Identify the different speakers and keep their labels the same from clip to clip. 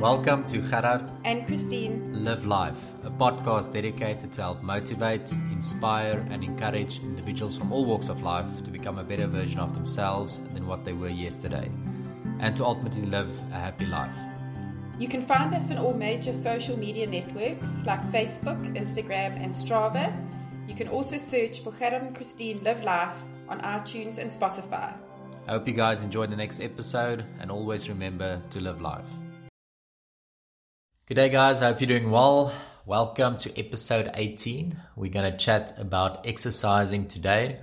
Speaker 1: Welcome to Gerhard
Speaker 2: and Christine
Speaker 1: Live Life, a podcast dedicated to help motivate, inspire, and encourage individuals from all walks of life to become a better version of themselves than what they were yesterday, and to ultimately live a happy life.
Speaker 2: You can find us on all major social media networks like Facebook, Instagram, and Strava. You can also search for Gerhard and Christine Live Life on iTunes and Spotify.
Speaker 1: I hope you guys enjoyed the next episode and always remember to live life. Good day, guys. I hope you're doing well. Welcome to episode 18. We're going to chat about exercising today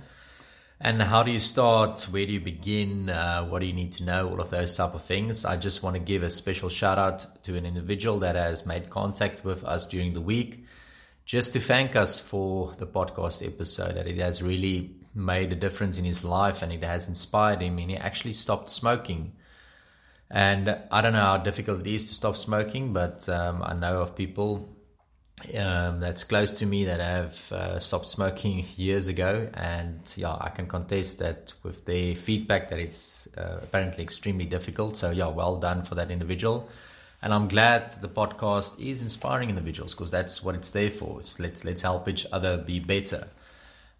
Speaker 1: and how do you start? Where do you begin? Uh, what do you need to know? All of those type of things. I just want to give a special shout out to an individual that has made contact with us during the week just to thank us for the podcast episode that it has really made a difference in his life and it has inspired him and he actually stopped smoking and I don't know how difficult it is to stop smoking, but um, I know of people um, that's close to me that have uh, stopped smoking years ago. And yeah, I can contest that with their feedback that it's uh, apparently extremely difficult. So yeah, well done for that individual. And I'm glad the podcast is inspiring individuals because that's what it's there for. It's let's let's help each other be better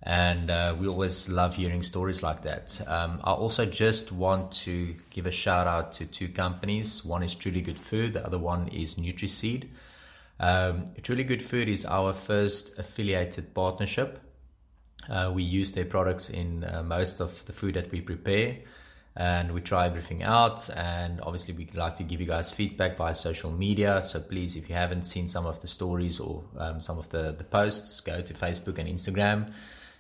Speaker 1: and uh, we always love hearing stories like that. Um, I also just want to give a shout out to two companies. One is Truly Good Food, the other one is NutriSeed. Um, Truly Good Food is our first affiliated partnership. Uh, we use their products in uh, most of the food that we prepare and we try everything out and obviously we'd like to give you guys feedback via social media so please if you haven't seen some of the stories or um, some of the, the posts go to facebook and instagram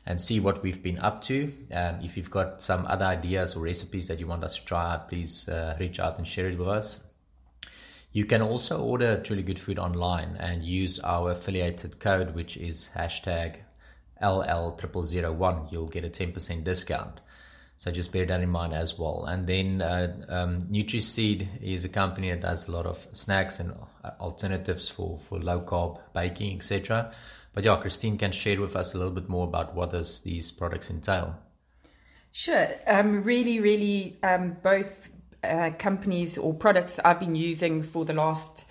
Speaker 1: and see what we've been up to. Um, if you've got some other ideas or recipes that you want us to try out, please uh, reach out and share it with us. You can also order Truly Good Food online and use our affiliated code, which is hashtag LL0001. You'll get a 10% discount. So just bear that in mind as well. And then uh, um, NutriSeed is a company that does a lot of snacks and alternatives for, for low carb baking, etc. But yeah, Christine can share with us a little bit more about what does these products entail.
Speaker 2: Sure. Um, really, really, um, both uh, companies or products I've been using for the last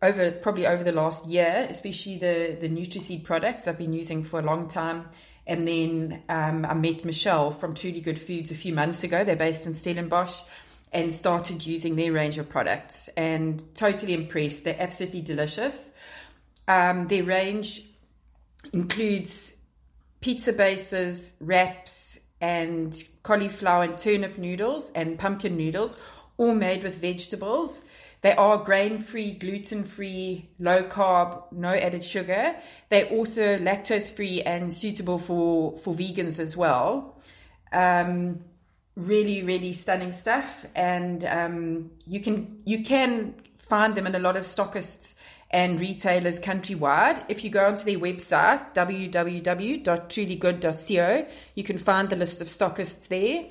Speaker 2: over probably over the last year, especially the the NutriSeed products I've been using for a long time. And then um, I met Michelle from Truly Good Foods a few months ago. They're based in Stellenbosch and started using their range of products and totally impressed. They're absolutely delicious. Um, their range includes pizza bases, wraps, and cauliflower and turnip noodles and pumpkin noodles, all made with vegetables. They are grain free, gluten free, low carb, no added sugar. They're also lactose free and suitable for, for vegans as well. Um, really, really stunning stuff. And um, you can you can find them in a lot of stockists and retailers countrywide. If you go onto their website, www.trulygood.co, you can find the list of stockists there.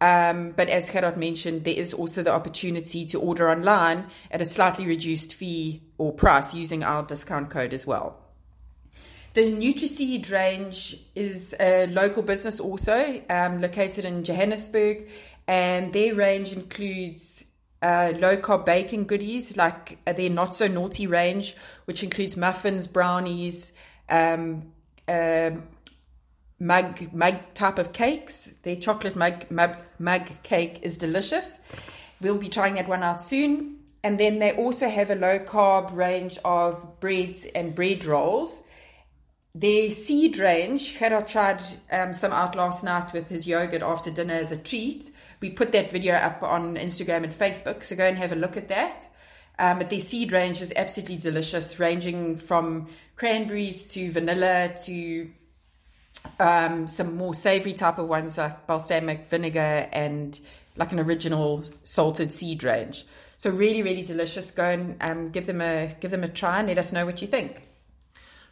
Speaker 2: Um, but as Gerhard mentioned, there is also the opportunity to order online at a slightly reduced fee or price using our discount code as well. The NutriSeed range is a local business also um, located in Johannesburg, and their range includes uh, low carb baking goodies like uh, their not so naughty range, which includes muffins, brownies, um, uh, mug mug type of cakes. Their chocolate mug, mug mug cake is delicious. We'll be trying that one out soon. And then they also have a low carb range of breads and bread rolls. Their seed range, Gerhard tried um, some out last night with his yogurt after dinner as a treat we put that video up on Instagram and Facebook, so go and have a look at that. Um, but their seed range is absolutely delicious, ranging from cranberries to vanilla to um, some more savory type of ones like balsamic vinegar and like an original salted seed range. So really, really delicious. Go and um, give them a give them a try and let us know what you think.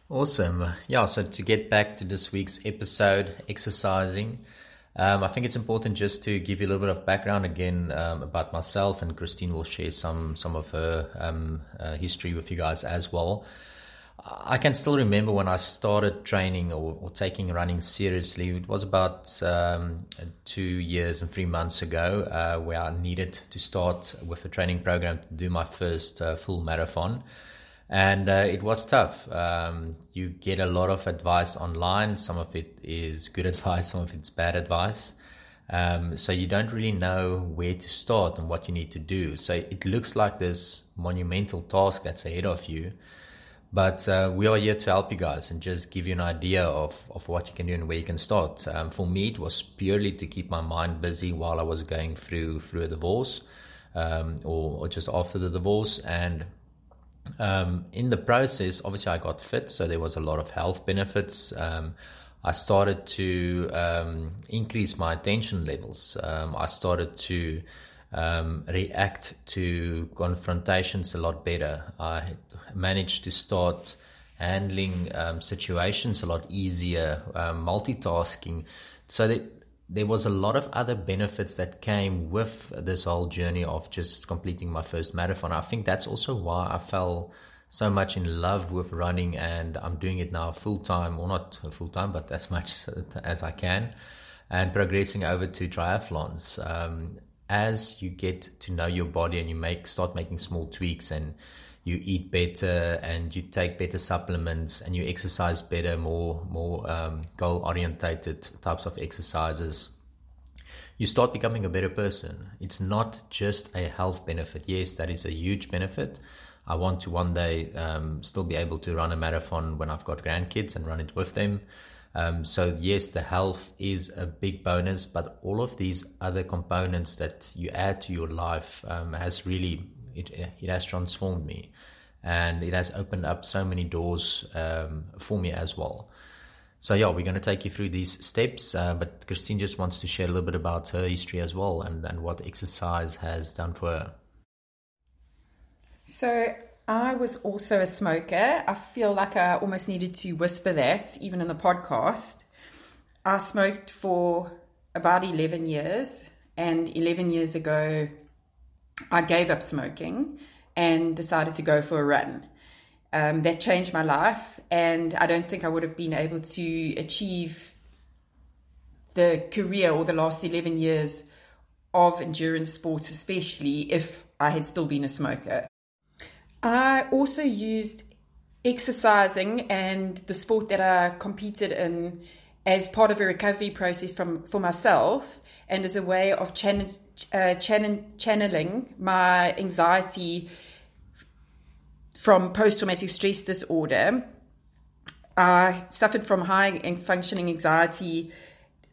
Speaker 1: Awesome. Yeah. So to get back to this week's episode, exercising. Um, I think it's important just to give you a little bit of background again um, about myself, and Christine will share some some of her um, uh, history with you guys as well. I can still remember when I started training or, or taking running seriously. It was about um, two years and three months ago uh, where I needed to start with a training program to do my first uh, full marathon. And uh, it was tough. Um, you get a lot of advice online. Some of it is good advice, some of it's bad advice. Um, so you don't really know where to start and what you need to do. So it looks like this monumental task that's ahead of you but uh, we are here to help you guys and just give you an idea of, of what you can do and where you can start. Um, for me, it was purely to keep my mind busy while I was going through through a divorce, um, or, or just after the divorce. And um, in the process, obviously, I got fit, so there was a lot of health benefits. Um, I started to um, increase my attention levels. Um, I started to um, react to confrontations a lot better. I managed to start handling um, situations a lot easier, multitasking. So that there was a lot of other benefits that came with this whole journey of just completing my first marathon. I think that's also why I fell so much in love with running and I'm doing it now full time, or not full time, but as much as I can, and progressing over to triathlons. Um, as you get to know your body and you make start making small tweaks and you eat better and you take better supplements and you exercise better, more more um, goal orientated types of exercises, you start becoming a better person. It's not just a health benefit. Yes, that is a huge benefit. I want to one day um, still be able to run a marathon when I've got grandkids and run it with them. Um, so yes, the health is a big bonus, but all of these other components that you add to your life um, has really it it has transformed me, and it has opened up so many doors um, for me as well. So yeah, we're going to take you through these steps, uh, but Christine just wants to share a little bit about her history as well and, and what exercise has done for her.
Speaker 2: So I was also a smoker. I feel like I almost needed to whisper that, even in the podcast. I smoked for about 11 years, and 11 years ago, I gave up smoking and decided to go for a run. Um, that changed my life, and I don't think I would have been able to achieve the career or the last 11 years of endurance sports, especially if I had still been a smoker. I also used exercising and the sport that I competed in as part of a recovery process from for myself and as a way of channel, uh, channel, channeling my anxiety from post traumatic stress disorder. I suffered from high functioning anxiety,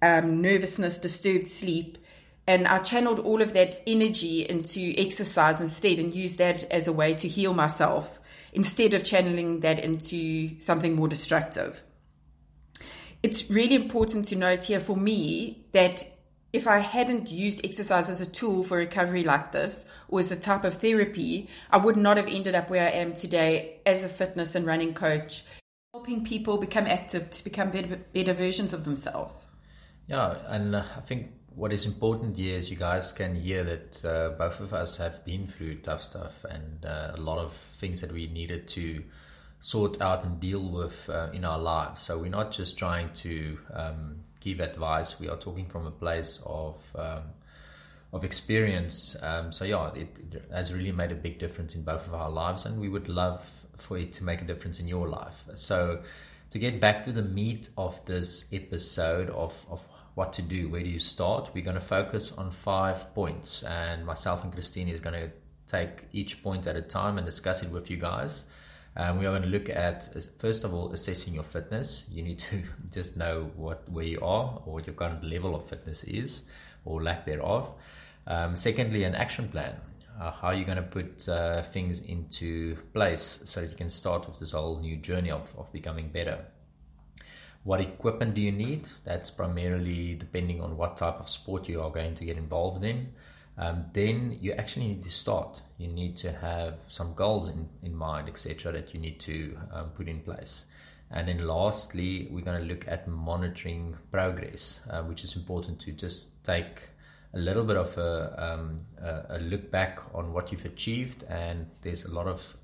Speaker 2: um, nervousness, disturbed sleep, and I channeled all of that energy into exercise instead and used that as a way to heal myself instead of channeling that into something more destructive. It's really important to note here for me that if I hadn't used exercise as a tool for recovery like this or as a type of therapy, I would not have ended up where I am today as a fitness and running coach, helping people become active to become better, better versions of themselves.
Speaker 1: Yeah, and uh, I think what is important here is you guys can hear that uh, both of us have been through tough stuff and uh, a lot of things that we needed to sort out and deal with uh, in our lives. So we're not just trying to um, give advice; we are talking from a place of um, of experience. Um, so yeah, it, it, has really made a big difference in both of our lives, and we would love for it to make a difference in your life. So to get back to the meat of this episode of, of what to do, where do you start, we're going to focus on five points. And myself and Christine is going to take each point at a time and discuss it with you guys. Um, we are going to look at first of all assessing your fitness. You need to just know what where you are or what your current level of fitness is or lack thereof. Um, secondly, an action plan. Uh, how are you going to put uh, things into place so that you can start with this whole new journey of, of becoming better? What equipment do you need? That's primarily depending on what type of sport you are going to get involved in. Um, then you actually need to start. You need to have some goals in, in mind, etc., that you need to um, put in place. And then lastly, we're going to look at monitoring progress, uh, which is important to just take a little bit of a, um, a, a, look back on what you've achieved. And there's a lot of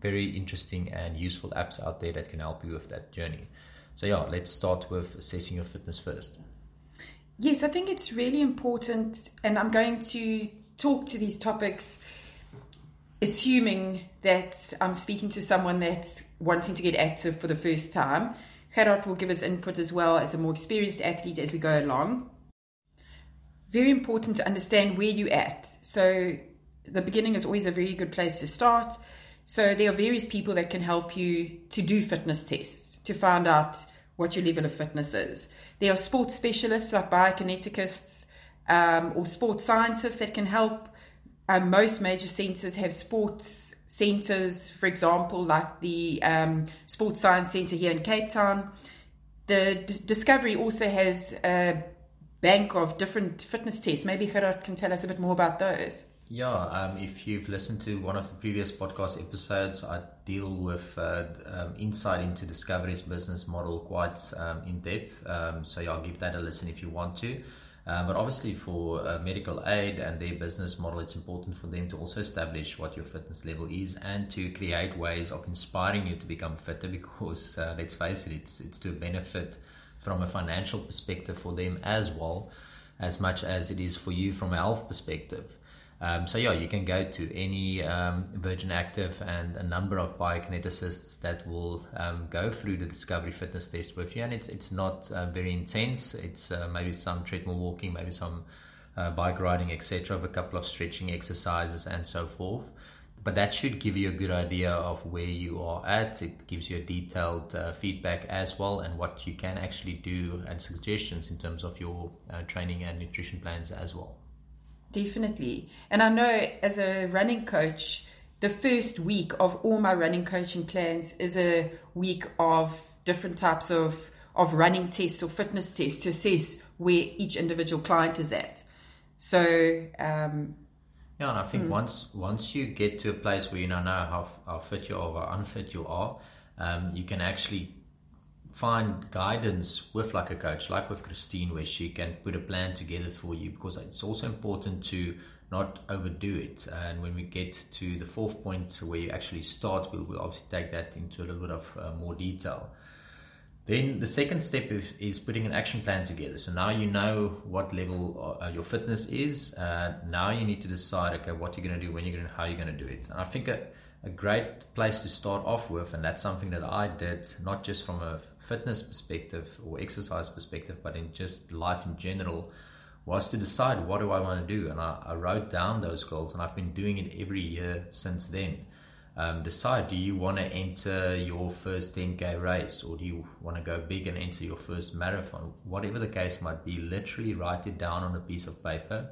Speaker 1: very interesting and useful apps out there that can help you with that journey. So, yeah, let's start with assessing your fitness first.
Speaker 2: Yes, I think it's really important, and I'm going to talk to these topics assuming that I'm speaking to someone that's wanting to get active for the first time. Gerhard will give us input as well as a more experienced athlete as we go along. Very important to understand where you're at. So, the beginning is always a very good place to start. So, there are various people that can help you to do fitness tests to find out what your level of fitness is. There are sports specialists like biokineticists um, or sports scientists that can help um, most major centres have sports centres, for example, like the um, Sports Science Centre here in Cape Town. The D- Discovery also has a bank of different fitness tests. Maybe Gerhard can tell us a bit more about those.
Speaker 1: Yeah, um, if you've listened to one of the previous podcast episodes, I deal with uh, um, insight into Discovery's business model quite um, in depth. Um, so, yeah, I'll give that a listen if you want to. Um, but obviously, for uh, medical aid and their business model, it's important for them to also establish what your fitness level is and to create ways of inspiring you to become fitter. Because uh, let's face it, it's it's to benefit from a financial perspective for them as well, as much as it is for you from a health perspective. Um, so yeah, you can go to any um, Virgin Active and a number of biokineticists that will um, go through the Discovery Fitness Test with you, and it's it's not uh, very intense. It's uh, maybe some treadmill walking, maybe some uh, bike riding, etc., with a couple of stretching exercises and so forth. But that should give you a good idea of where you are at. It gives you a detailed uh, feedback as well, and what you can actually do and suggestions in terms of your uh, training and nutrition plans as well.
Speaker 2: Definitely. And I know as a running coach, the first week of all my running coaching plans is a week of different types of, of running tests or fitness tests to assess where each individual client is at. So, um,
Speaker 1: yeah, and I think mm. once once you get to a place where you know how, how fit you are or unfit you are, um, you can actually find guidance with like a coach, like with Christine, where she can put a plan together for you because it's also important to not overdo it. And when we get to the fourth point where you actually start, we'll, we'll obviously take that into a little bit of uh, more detail. Then the second step is, is, putting an action plan together. So now you know what level uh, your fitness is. Uh, now you need to decide, okay, what you're going to do, when you're going to, how you're going to do it. And I think a, a great place to start off with, and that's something that I did, not just from a fitness perspective or exercise perspective, but in just life in general, was to decide what do I want to do. And I, I wrote down those goals, and I've been doing it every year since then. Um, decide do you want to enter your first 10k race or do you want to go big and enter your first marathon whatever the case might be literally write it down on a piece of paper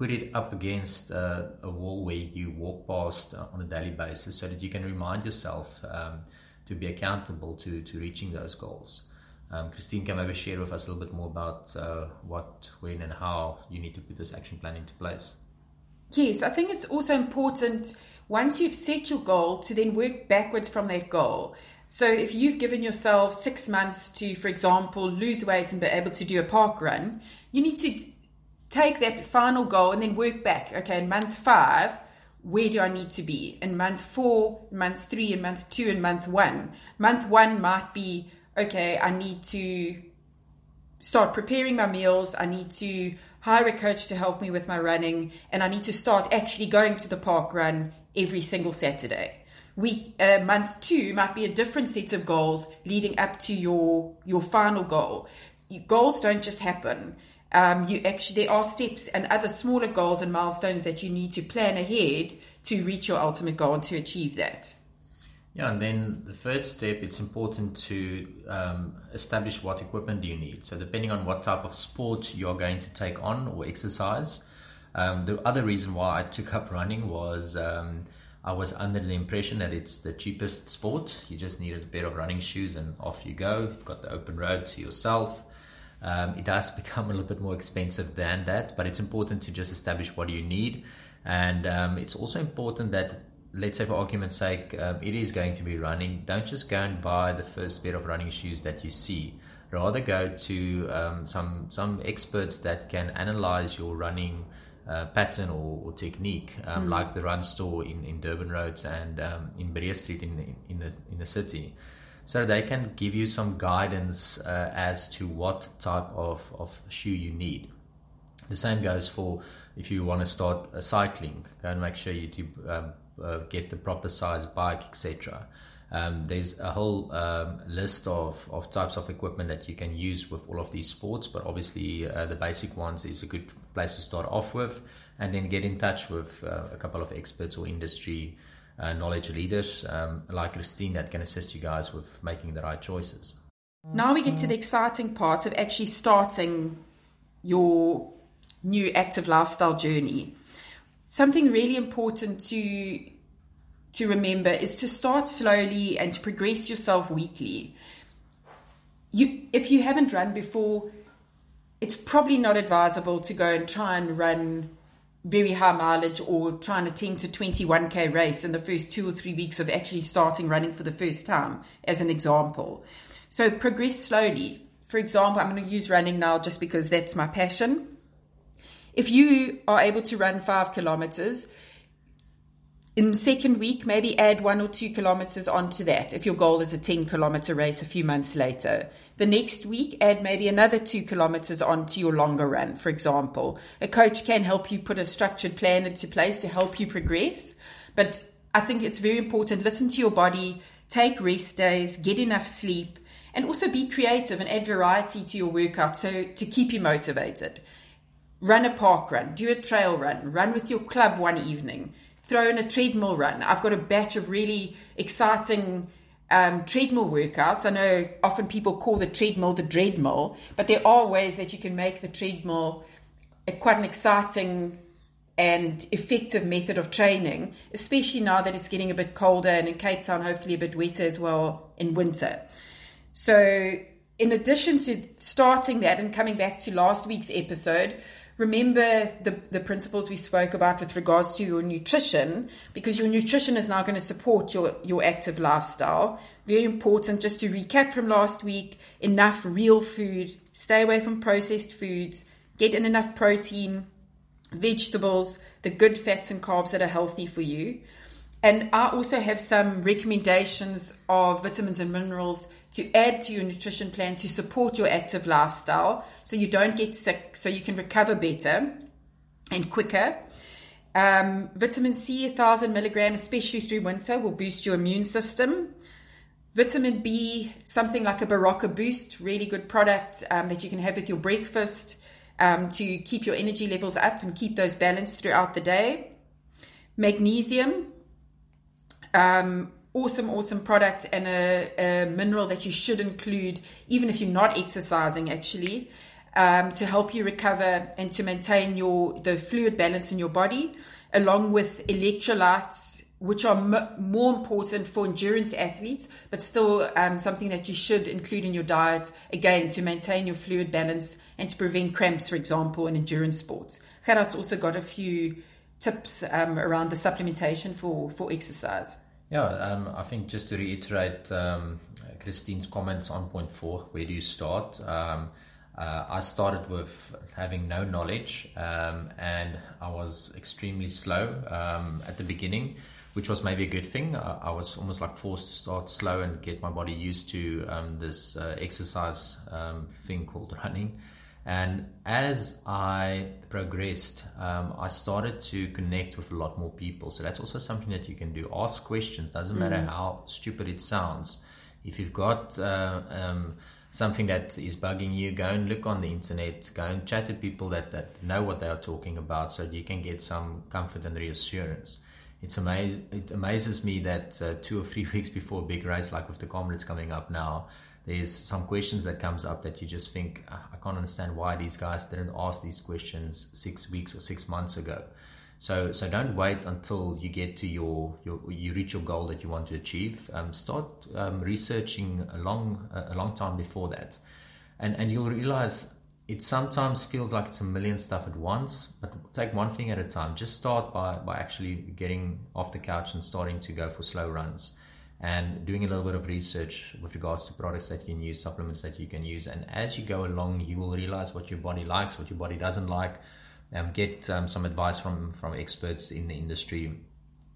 Speaker 1: put it up against uh, a wall where you walk past uh, on a daily basis so that you can remind yourself um, to be accountable to, to reaching those goals. Um, Christine can maybe share with us a little bit more about uh, what, when, and how you need to put this action plan into place.
Speaker 2: Yes, I think it's also important once you've set your goal to then work backwards from that goal. So if you've given yourself six months to, for example, lose weight and be able to do a park run, you need to take that final goal and then work back. Okay, in month five, where do I need to be in month four, month three, and month two, and month one? Month one might be okay, I need to start preparing my meals, I need to hire a coach to help me with my running, and I need to start actually going to the park run every single Saturday. Week uh, month two might be a different set of goals leading up to your your final goal. Goals don't just happen um, you actually there are steps and other smaller goals and milestones that you need to plan ahead to reach your ultimate goal and to achieve that.
Speaker 1: Yeah, and then the third step, it's important to um, establish what equipment do you need. So depending on what type of sport you're going to take on or exercise. Um, the other reason why I took up running was um, I was under the impression that it's the cheapest sport. You just needed a pair of running shoes and off you go. You've got the open road to yourself. Um, it does become a little bit more expensive than that, but it's important to just establish what you need. And um, it's also important that, let's say, for argument's sake, um, it is going to be running. Don't just go and buy the first pair of running shoes that you see. Rather go to um, some some experts that can analyze your running uh, pattern or, or technique, um, mm. like the run store in, in Durban Roads and um, in Berea Street in, in the in the city, so they can give you some guidance uh, as to what type of, of shoe you need. The same goes for if you want to start cycling. Go and make sure you do, um, uh, get the proper size bike, etc. Um, there's a whole um, list of, of types of equipment that you can use with all of these sports, but obviously uh, the basic ones is a good place to start off with, and then get in touch with uh, a couple of experts or industry uh, knowledge leaders um, like Christine that can assist you guys with making the right choices.
Speaker 2: Now we get to the exciting part of actually starting your new active lifestyle journey. Something really important to to remember is to start slowly and to progress yourself weekly. You, if you haven't run before, it's probably not advisable to go and try and run very high mileage or try and attempt a 21k race in the first two or three weeks of actually starting running for the first time, as an example. So progress slowly. For example, I'm going to use running now just because that's my passion. If you are able to run five kilometers, in the second week, maybe add one or two kilometers onto that if your goal is a 10 kilometer race a few months later. The next week, add maybe another two kilometers onto your longer run, for example. A coach can help you put a structured plan into place to help you progress. But I think it's very important listen to your body, take rest days, get enough sleep, and also be creative and add variety to your workout so to keep you motivated. Run a park run, do a trail run, run with your club one evening throw in a treadmill run. I've got a batch of really exciting um, treadmill workouts. I know often people call the treadmill the dreadmill, but there are ways that you can make the treadmill a, quite an exciting and effective method of training, especially now that it's getting a bit colder and in Cape Town, hopefully a bit wetter as well in winter. So, in addition to starting that and coming back to last week's episode, remember the, the principles we spoke about with regards to your nutrition, because your nutrition is now going to support your, your active lifestyle. Very important, just to recap from last week enough real food, stay away from processed foods, get in enough protein, vegetables, the good fats and carbs that are healthy for you. And I also have some recommendations of vitamins and minerals to add to your nutrition plan to support your active lifestyle so you don't get sick, so you can recover better and quicker. Um, vitamin C, 1000 milligrams, especially through winter, will boost your immune system. Vitamin B, something like a Berocca Boost, really good product um, that you can have with your breakfast um, to keep your energy levels up and keep those balanced throughout the day. Magnesium, um, awesome, awesome product and a, a, mineral that you should include, even if you're not exercising, actually, um, to help you recover and to maintain your the fluid balance in your body, along with electrolytes, which are m- more important for endurance athletes, but still um, something that you should include in your diet again to maintain your fluid balance and to prevent cramps, for example, in endurance sports. Gerhard's also got a few tips um, around the supplementation for for exercise.
Speaker 1: Yeah, um, I think just to reiterate um, Christine's comments on point four, where do you start? Um, uh, I started with having no knowledge um, and I was extremely slow um, at the beginning, which was maybe a good thing. I, I, was almost like forced to start slow and get my body used to this uh, exercise thing called running. And as I progressed, um, I started to connect with a lot more people. So that's also something that you can do. Ask questions. Doesn't matter mm. how stupid it sounds. If you've got uh, um, something that is bugging you, go and look on the internet. Go and chat to people that, that know what they are talking about, so you can get some comfort and reassurance. It's amaz- It amazes me that uh, two or three weeks before a big race, like with the comrades coming up now, there's some questions that comes up that you just think ah, I can't understand why these guys didn't ask these questions six weeks or six months ago. So so don't wait until you get to your, your you reach your goal that you want to achieve. Um, start um, researching a long a long time before that, and and you'll realize it sometimes feels like it's a million stuff at once. But take one thing at a time. Just start by by actually getting off the couch and starting to go for slow runs and doing a little bit of research with regards to products that you can use, supplements that you can use. And as you go along, you will realize what your body likes, what your body doesn't like. um, get um, some advice from from experts in the industry,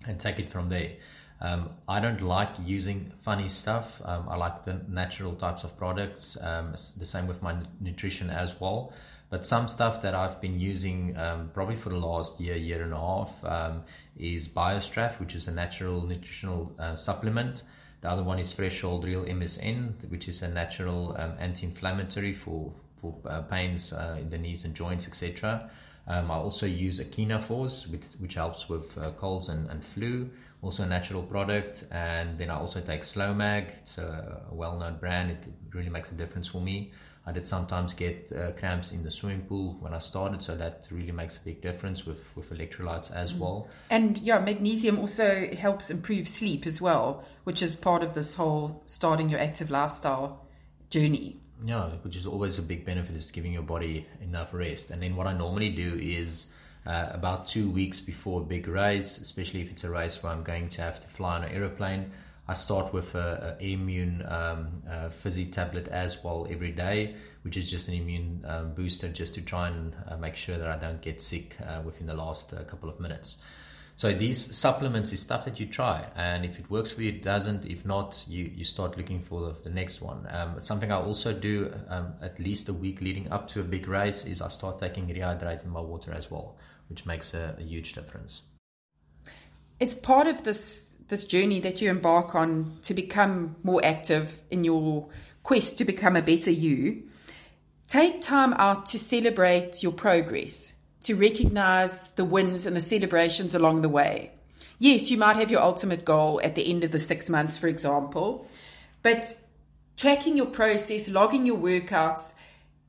Speaker 1: and take it from there. Um, I don't like using funny stuff. Um, I like the natural types of products. Um, the same with my nutrition as well. But some stuff that I've been using um, probably for the last year, year and a half um, is BioStrath, which is a natural nutritional uh, supplement. The other one is Threshold Real MSM, which is a natural um, anti-inflammatory for for uh, pains uh, in the knees and joints, etc. Um, I also use Force, which, which helps with uh, colds and, and flu, also a natural product. And then I also take Slowmag, it's a well known brand, it really makes a difference for me. I did sometimes get uh, cramps in the swimming pool when I started, so that really makes a big difference with, with electrolytes as mm. well.
Speaker 2: And yeah, magnesium also helps improve sleep as well, which is part of this whole starting your active lifestyle journey.
Speaker 1: Yeah, which is always a big benefit is giving your body enough rest. And then what I normally do is uh, about two weeks before a big race, especially if it's a race where I'm going to have to fly on an aeroplane, I start with a, a immune um, uh, fizzy tablet as well every day, which is just an immune um, booster just to try and uh, make sure that I don't get sick uh, within the last uh, couple of minutes. So these supplements is stuff that you try, and if it works for you, it doesn't. If not, you, you start looking for the, the next one. Um, something I also do um, at least a week leading up to a big race is I start taking rehydrating my water as well, which makes a, a huge difference.
Speaker 2: As part of this this journey that you embark on to become more active in your quest to become a better you, take time out to celebrate your progress to recognize the wins and the celebrations along the way. Yes, you might have your ultimate goal at the end of the six months, for example, but tracking your process, logging your workouts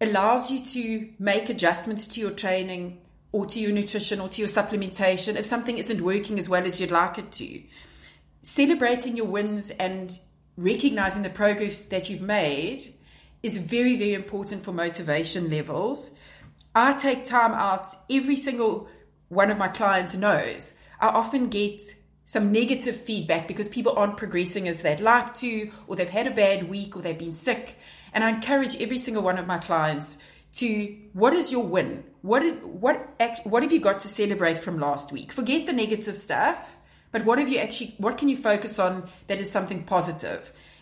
Speaker 2: allows you to make adjustments to your training or to your nutrition or to your supplementation if something isn't working as well as you'd like it to. Celebrating your wins and recognizing the progress that you've made is very, very important for motivation levels I take time out, every single one of my clients knows. I often get some negative feedback because people aren't progressing as they'd like to, or they've had a bad week, or they've been sick. And I encourage every single one of my clients to what is your win? What did, what what have you got to celebrate from last week? Forget the negative stuff, but what have you actually? What can you focus on that is something?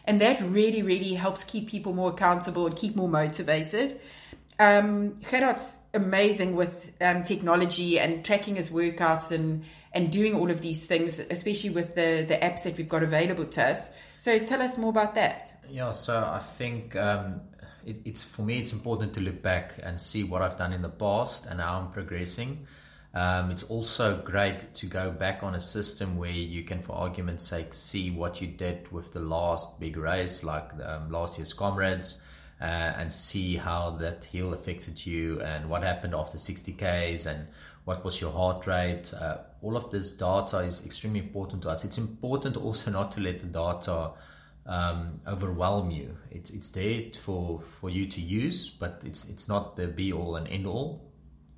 Speaker 2: And that really, really helps keep people more accountable and keep more motivated. Um, Gerhard's amazing with um, technology and tracking his workouts and and doing all of these things, especially with the the apps that we've got available to us. So tell us more about that.
Speaker 1: Yeah, so I think um, it, it's for me it's important to look back and see what I've done in the past and how I'm progressing. Um, it's also great to go back on a system where you can, for argument's sake, see what you did with the last big race, like um, last year's comrades uh, and see how that hill affected you and what happened after 60 Ks and what was your heart rate. Uh, all of this data is extremely important to us. It's important also not to let the data um, overwhelm you. It's it's there for for you to use, but it's it's not the be all and end all.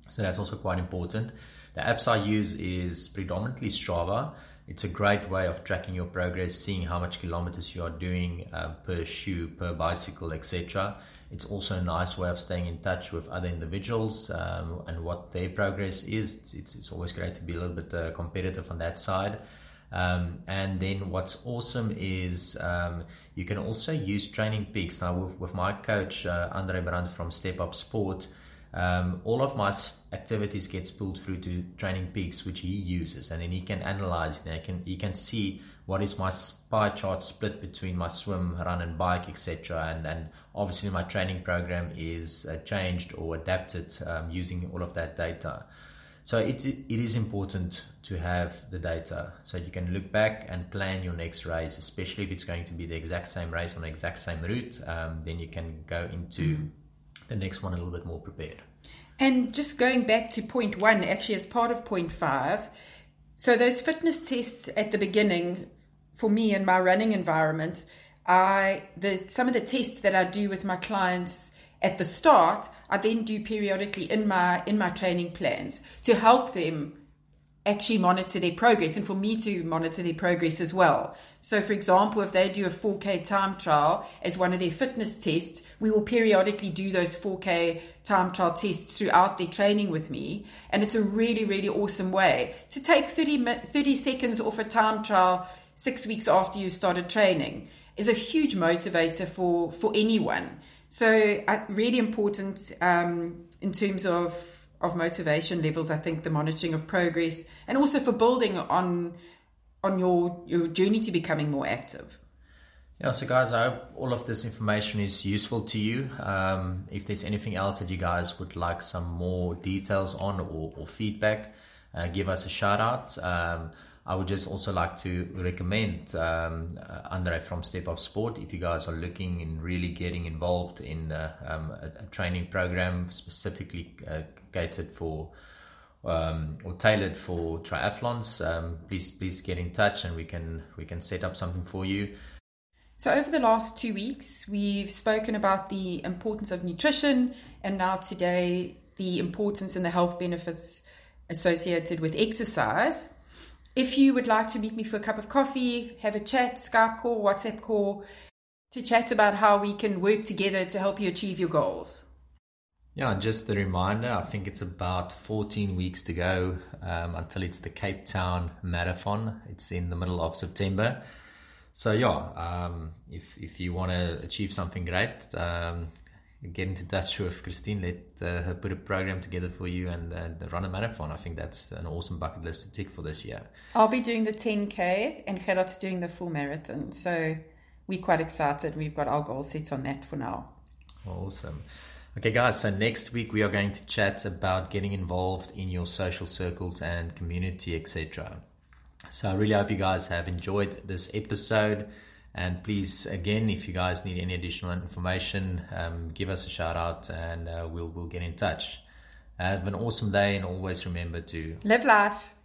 Speaker 1: So that's also quite important. The apps I use is predominantly Strava. It's a great way of tracking your progress, seeing how much kilometers you are doing uh, per shoe, per bicycle, etc. It's also a nice way of staying in touch with other individuals um, and what their progress is. It's, it's, it's, always great to be a little bit uh, competitive on that side. Um, and then what's awesome is um, you can also use training peaks. Now, with, with my coach, uh, Andre Brand from Step Up Sport, um, all of my activities gets pulled through to training peaks which he uses and then he can analyze and he can, he can see what is my pie chart split between my swim run and bike etc and, and obviously my training program is uh, changed or adapted um, using all of that data. So it, it is important to have the data so you can look back and plan your next race especially if it's going to be the exact same race on the exact same route um, then you can go into mm the next one a little bit more prepared.
Speaker 2: And just going back to point one, actually, as part of point five, so those fitness tests at the beginning, for me in my running environment, I the some of the tests that I do with my clients at the start, I then do periodically in my in my training plans to help them actually monitor their progress and for me to monitor their progress as well. So, for example, if they do a 4K time trial as one of their fitness tests, we will periodically do those 4K time trial tests throughout their training with me. And it's a really, really awesome way to take 30, 30 seconds off a time trial six weeks after you started training is a huge motivator for, for anyone. So, uh, really important um, in terms of of motivation levels. I think the monitoring of progress and also for building on on your your journey to becoming more active.
Speaker 1: Yeah, so guys, I hope all of this information is useful to you. Um, if there's anything else that you guys would like some more details on or, or feedback, uh, give us a shout out. Um, I would just also like to recommend um, uh, Andre from Step Up Sport. If you guys are looking and really getting involved in uh, um, a, a, training program specifically uh, catered for um, or tailored for triathlons, um, please please get in touch and we can we can set up something for you.
Speaker 2: So over the last two weeks, we've spoken about the importance of nutrition, and now today the importance and the health benefits associated with exercise. If you would like to meet me for a cup of coffee, have a chat, Skype call, WhatsApp call, to chat about how we can work together to help you achieve your goals.
Speaker 1: Yeah, just a reminder, I think it's about 14 weeks to go um, until it's the Cape Town Marathon. It's in the middle of September. So, yeah, um, if, if you want to achieve something great, um, get into touch with Christine, let uh, her put a program together for you and uh, run a marathon. I think that's an awesome bucket list to tick for this year.
Speaker 2: I'll be doing the 10K and Gerhard's doing the full marathon. So we're quite excited. We've got our goal set on that for now.
Speaker 1: Awesome. Okay, guys, so next week we are going to chat about getting involved in your social circles and community, etc. So I really hope you guys have enjoyed this episode. And please, again, if you guys need any additional information, um, give us a shout out and uh, we'll, we'll get in touch. Have an awesome day and always remember to
Speaker 2: live life.